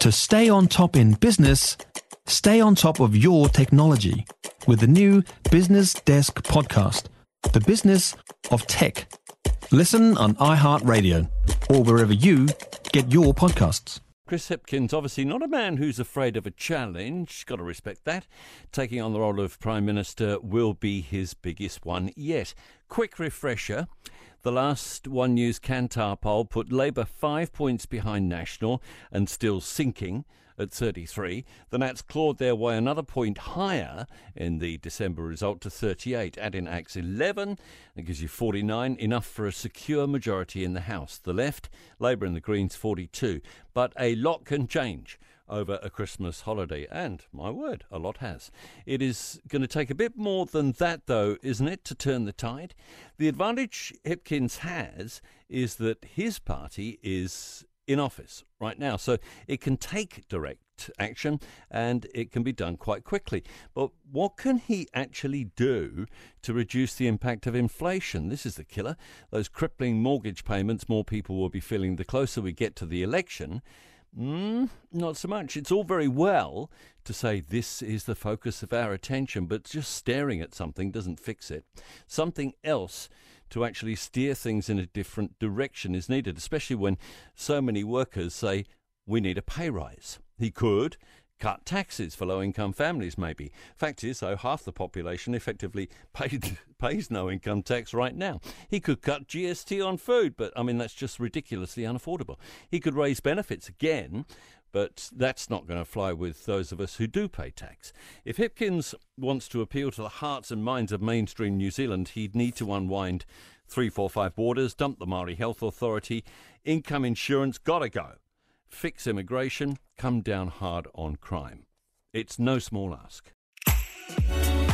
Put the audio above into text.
To stay on top in business, stay on top of your technology with the new Business Desk podcast, The Business of Tech. Listen on iHeartRadio or wherever you get your podcasts. Chris Hipkins, obviously not a man who's afraid of a challenge. Got to respect that. Taking on the role of Prime Minister will be his biggest one yet. Quick refresher. The last One News Kantar poll put Labour five points behind National and still sinking at 33. The Nats clawed their way another point higher in the December result to 38. Add in ACT's 11, that gives you 49, enough for a secure majority in the House. The left, Labour and the Greens 42. But a lot can change over a Christmas holiday. And, my word, a lot has. It is going to take a bit more than that, though, isn't it, to turn the tide? The advantage Hipkins has is that his party is in office right now. So it can take direct action and it can be done quite quickly. But what can he actually do to reduce the impact of inflation? This is the killer. Those crippling mortgage payments, more people will be feeling the closer we get to the election. Mm, not so much. It's all very well to say this is the focus of our attention, but just staring at something doesn't fix it. Something else to actually steer things in a different direction is needed, especially when so many workers say, we need a pay rise. He could cut taxes for low income families, maybe. Fact is, though, half the population effectively paid, pays no income tax right now. He could cut GST on food, but I mean, that's just ridiculously unaffordable. He could raise benefits again, but that's not going to fly with those of us who do pay tax. If Hipkins wants to appeal to the hearts and minds of mainstream New Zealand, he'd need to unwind 345 Waters, dump the Maori Health Authority, income insurance, gotta go. Fix immigration, come down hard on crime. It's no small ask.